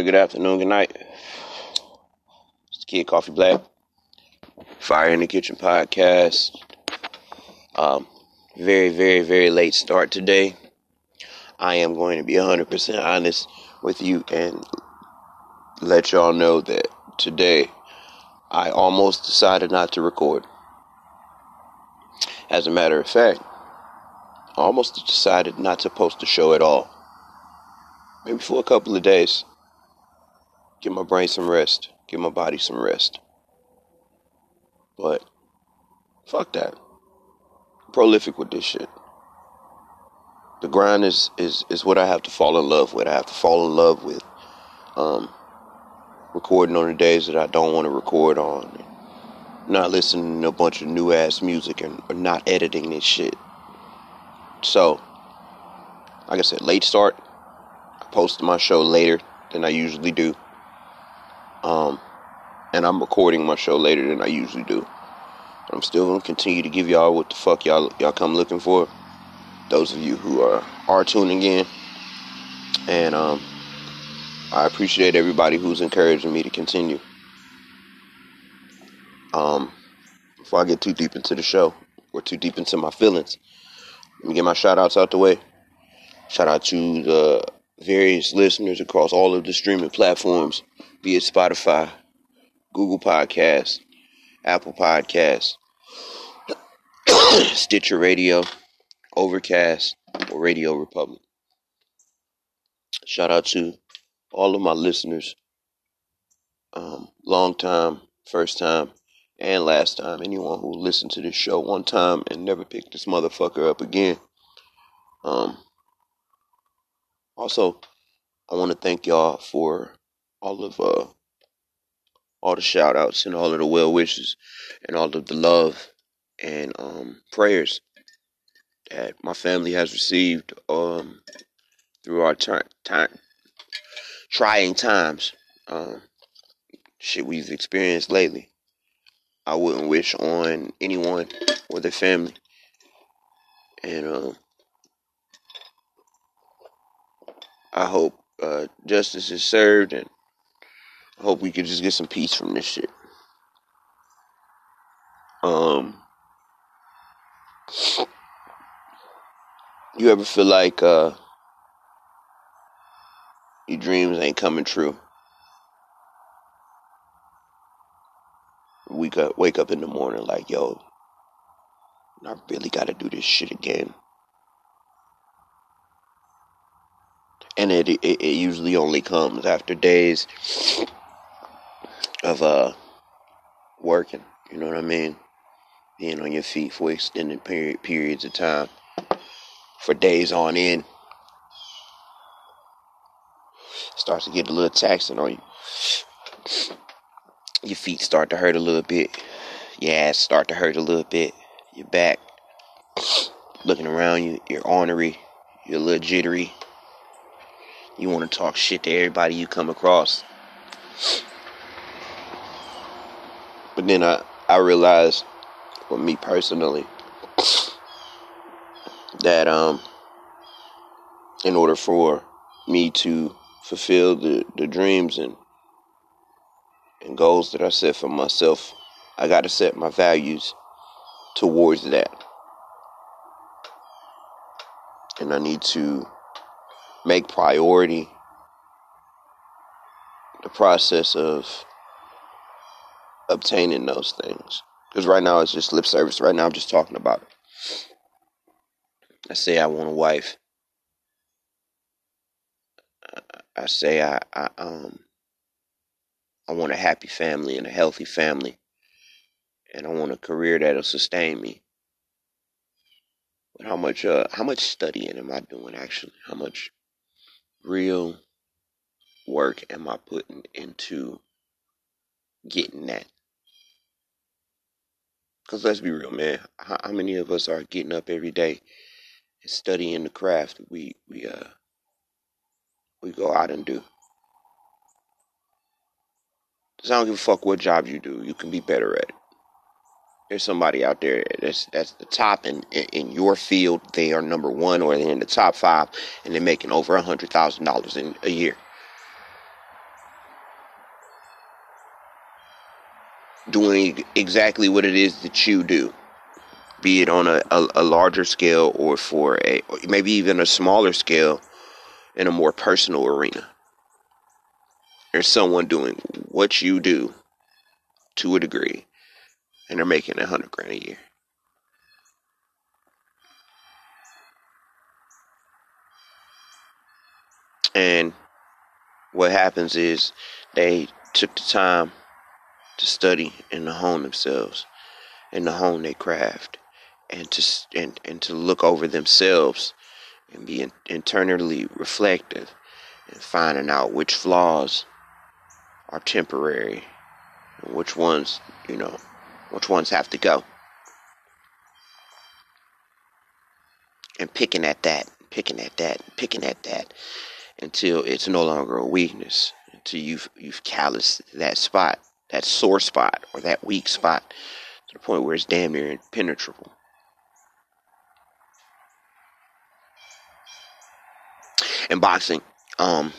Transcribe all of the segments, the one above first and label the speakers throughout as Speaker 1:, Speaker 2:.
Speaker 1: Morning, good afternoon, good night. It's Kid Coffee Black. Fire in the Kitchen podcast. Um, very, very, very late start today. I am going to be 100% honest with you and let y'all know that today I almost decided not to record. As a matter of fact, I almost decided not to post the show at all maybe for a couple of days. Give my brain some rest. Give my body some rest. But fuck that. Prolific with this shit. The grind is, is is what I have to fall in love with. I have to fall in love with um, recording on the days that I don't want to record on. Not listening to a bunch of new ass music and not editing this shit. So, like I said, late start I post my show later than I usually do. Um, and I'm recording my show later than I usually do. I'm still gonna continue to give y'all what the fuck y'all y'all come looking for. Those of you who are are tuning in, and um, I appreciate everybody who's encouraging me to continue. Um, before I get too deep into the show or too deep into my feelings, let me get my shout outs out the way. Shout out to the various listeners across all of the streaming platforms, be it Spotify, Google Podcasts, Apple Podcasts, Stitcher Radio, Overcast, or Radio Public. Shout out to all of my listeners, um, long time, first time, and last time. Anyone who listened to this show one time and never picked this motherfucker up again. Um, also, I want to thank y'all for all of uh all the shout outs and all of the well wishes and all of the love and um prayers that my family has received um through our time, trying times. Um shit we've experienced lately. I wouldn't wish on anyone or their family. And um, I hope uh, justice is served, and I hope we can just get some peace from this shit. Um, you ever feel like uh, your dreams ain't coming true? We wake up in the morning like, yo, I really got to do this shit again. And it, it it usually only comes after days of uh working. You know what I mean? Being on your feet for extended period periods of time, for days on end, starts to get a little taxing on you. Your feet start to hurt a little bit. Your ass start to hurt a little bit. Your back, looking around you, you're ornery, you're a little jittery. You want to talk shit to everybody you come across. But then I, I realized, for me personally, that um, in order for me to fulfill the, the dreams and and goals that I set for myself, I got to set my values towards that. And I need to make priority the process of obtaining those things. Because right now it's just lip service. Right now I'm just talking about it. I say I want a wife. I say I, I um I want a happy family and a healthy family. And I want a career that'll sustain me. But how much uh how much studying am I doing actually? How much real work am I putting into getting that? Because let's be real, man. How, how, many of us are getting up every day and studying the craft we we uh we go out and do? Cause I don't give a fuck what job you do. You can be better at it. There's somebody out there that's that's the top in in your field. They are number one, or they're in the top five, and they're making over a hundred thousand dollars in a year. Doing exactly what it is that you do, be it on a, a, a larger scale or for a maybe even a smaller scale in a more personal arena. There's someone doing what you do to a degree, and they're making a hundred grand a year. And what happens is they took the time to study and to hone themselves and to hone their craft and to and, and to look over themselves and be in, internally reflective and finding out which flaws are temporary and which ones, you know, which ones have to go. And picking at that, picking at that, picking at that until it's no longer a weakness, until you've you've calloused that spot, that sore spot or that weak spot to the point where it's damn near impenetrable. In boxing, um,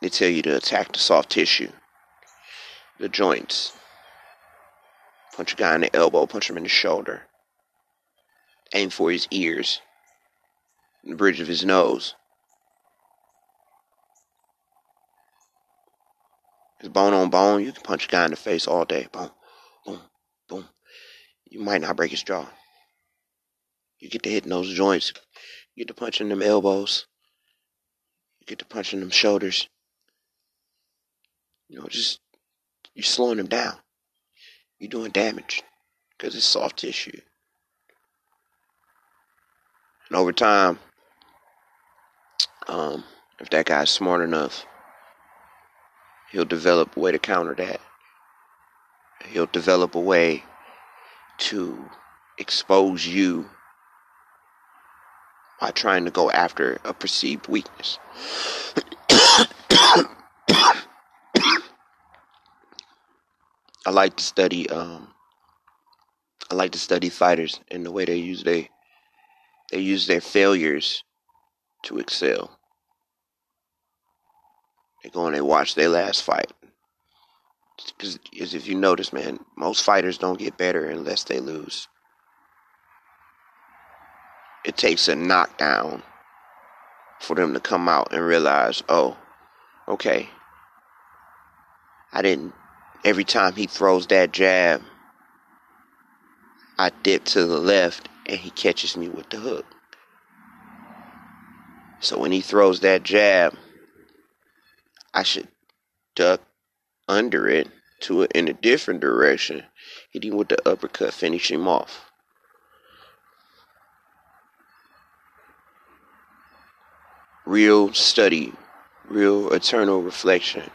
Speaker 1: they tell you to attack the soft tissue, the joints. Punch a guy in the elbow, punch him in the shoulder. Aim for his ears, the bridge of his nose. It's bone on bone. You can punch a guy in the face all day. Boom, boom, boom. You might not break his jaw. You get to hitting those joints. You get to punching them elbows. You get to punching them shoulders. You know, just you're slowing them down. You're doing damage because it's soft tissue. And over time, um, if that guy's smart enough, he'll develop a way to counter that. He'll develop a way to expose you by trying to go after a perceived weakness. I like to study um I like to study fighters and the way they use they they use their failures to excel. They go and they watch their last fight. Because if you notice, man, most fighters don't get better unless they lose. It takes a knockdown for them to come out and realize, oh, okay, I didn't. Every time he throws that jab, I dip to the left and he catches me with the hook. So when he throws that jab, I should duck under it to it in a different direction, hit him with the uppercut, finish him off. Real study, real eternal reflection,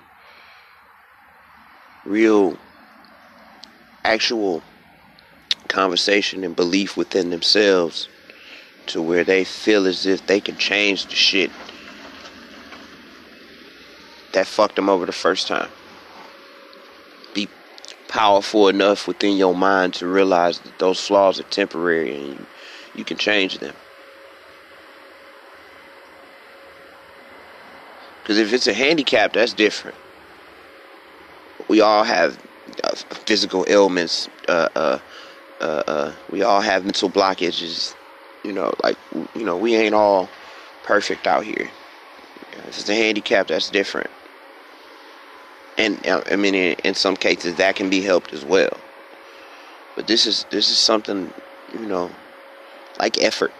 Speaker 1: real actual conversation and belief within themselves to where they feel as if they can change the shit that fucked them over the first time. Be powerful enough within your mind to realize that those flaws are temporary and you, you can change them. Because if it's a handicap, that's different. We all have uh, physical ailments. Uh, uh, uh, uh, we all have mental blockages. You know, like you know, we ain't all perfect out here. If it's a handicap, that's different. And uh, I mean, in, in some cases, that can be helped as well. But this is this is something, you know, like effort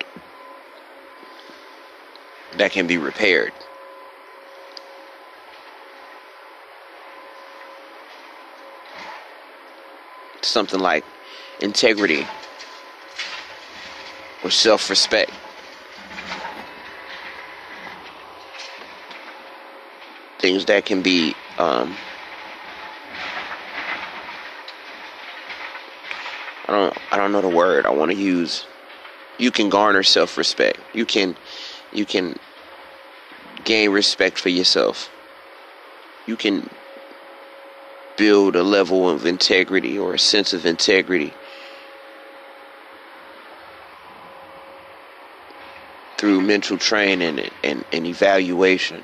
Speaker 1: that can be repaired. Something like integrity or self respect. Things that can be um, I don't I don't know the word I want to use. You can garner self respect. You can you can gain respect for yourself. You can build a level of integrity or a sense of integrity through mental training and, and, and evaluation.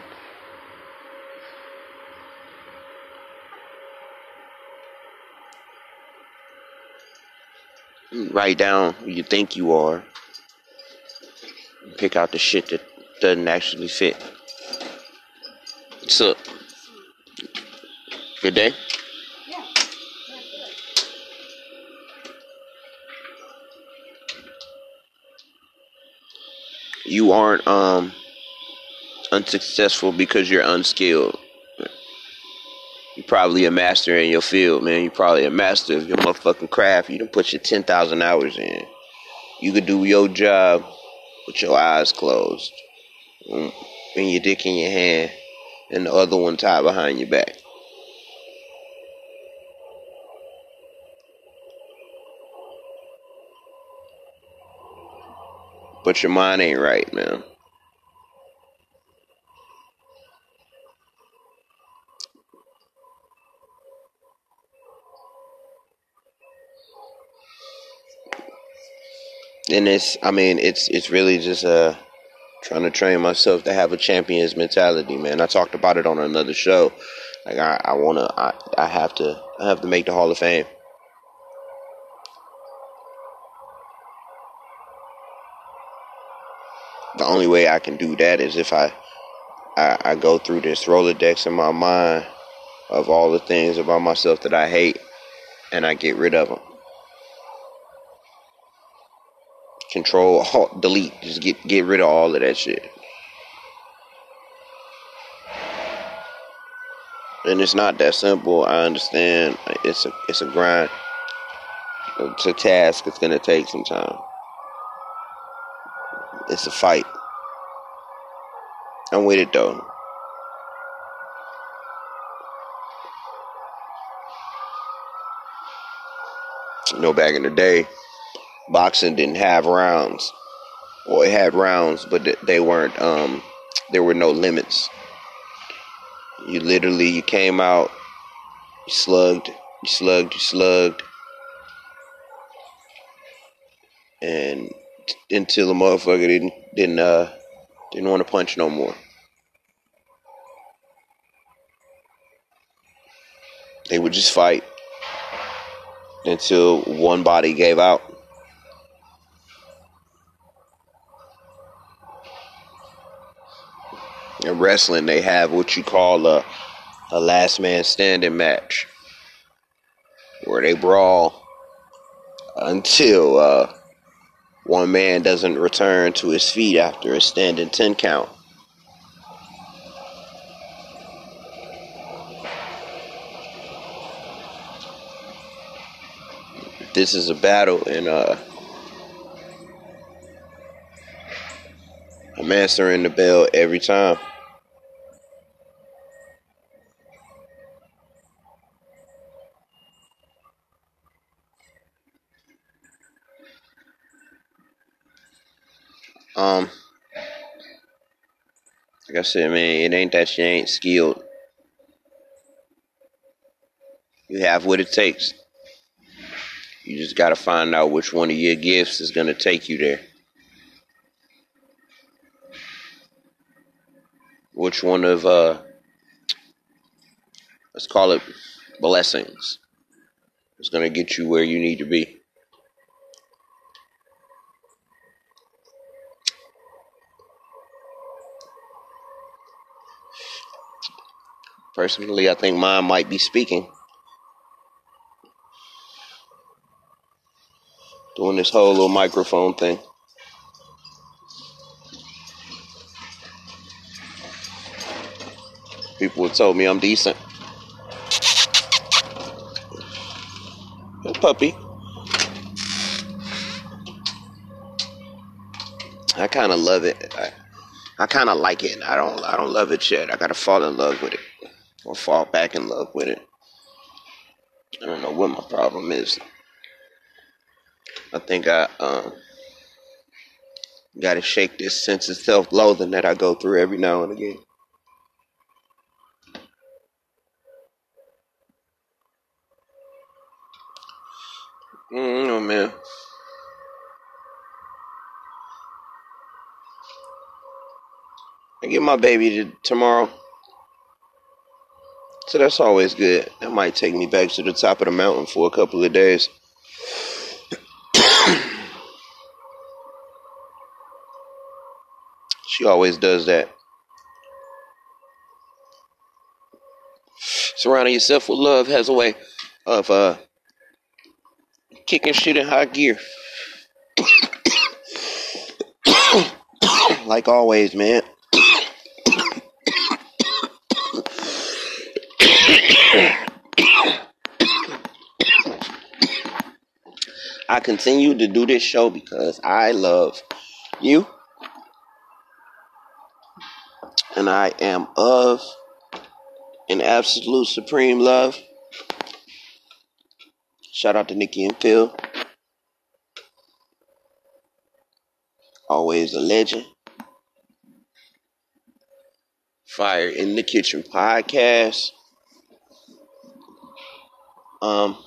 Speaker 1: Write down who you think you are. Pick out the shit that doesn't actually fit. So, good day. you aren't um unsuccessful because you're unskilled. You're probably a master in your field, man. You're probably a master of your motherfucking craft. You done put your 10,000 hours in. You could do your job with your eyes closed and your dick in your hand and the other one tied behind your back. But your mind ain't right, man. And it's, I mean, it's it's really just uh trying to train myself to have a champion's mentality, man. I talked about it on another show. Like I, I wanna, I, I have to, I have to make the Hall of Fame. Only way I can do that is if I, I, I go through this Rolodex in my mind of all the things about myself that I hate, and I get rid of them. Control, alt, delete, just get get rid of all of that shit. And it's not that simple. I understand. It's a it's a grind. It's a task. It's gonna take some time. It's a fight. I'm with it though. You know, back in the day, boxing didn't have rounds. Well, it had rounds, but they weren't. Um, there were no limits. You literally, you came out, you slugged, You slugged, you slugged. And until the motherfucker didn't didn't uh didn't want to punch no more. They would just fight until one body gave out. In wrestling, they have what you call a, a last man standing match where they brawl until uh, one man doesn't return to his feet after a standing 10 count. This is a battle, and uh, I'm answering the bell every time. Um, like I said, man, it ain't that you ain't skilled. You have what it takes. You just got to find out which one of your gifts is going to take you there. Which one of, uh, let's call it blessings, is going to get you where you need to be. Personally, I think mine might be speaking. Doing this whole little microphone thing. People have told me I'm decent. A puppy. I kind of love it. I, I kind of like it. I don't. I don't love it yet. I gotta fall in love with it or fall back in love with it. I don't know what my problem is. I think I um, got to shake this sense of self loathing that I go through every now and again. Mm, oh man. I get my baby to, tomorrow. So that's always good. That might take me back to the top of the mountain for a couple of days. she always does that. Surrounding yourself with love has a way of uh, kicking shit in high gear. like always, man. I continue to do this show because I love you. And I am of an absolute supreme love. Shout out to Nikki and Phil. Always a legend. Fire in the Kitchen podcast. Um,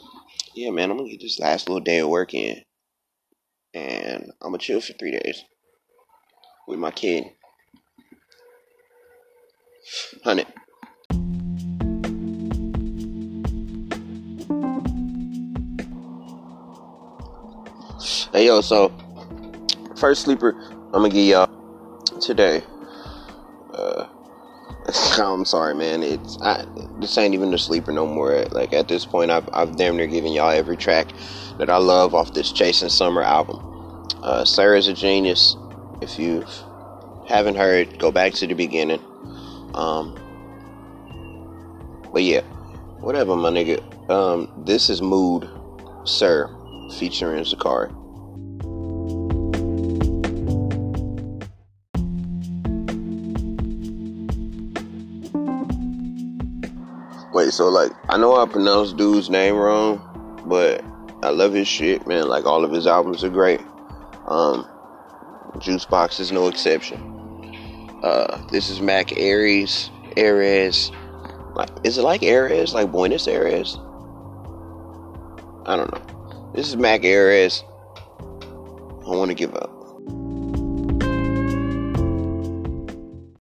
Speaker 1: yeah, man, I'm gonna get this last little day of work in, and I'm gonna chill for three days with my kid. Honey. Hey yo, so first sleeper I'm gonna give y'all today. I'm sorry, man. It's I, this ain't even a sleeper no more. Like at this point, I've I've damn near given y'all every track that I love off this Chasing Summer album. Uh, Sarah's a genius. If you haven't heard, go back to the beginning. Um, but yeah, whatever, my nigga. Um, this is Mood, Sir, featuring Zacari. So like I know I pronounced dude's name wrong, but I love his shit, man. Like all of his albums are great. Um, Juicebox is no exception. Uh, this is Mac Aries, Aries. Like, is it like Aries, like Buenos Aires? I don't know. This is Mac Ayres. I want to give a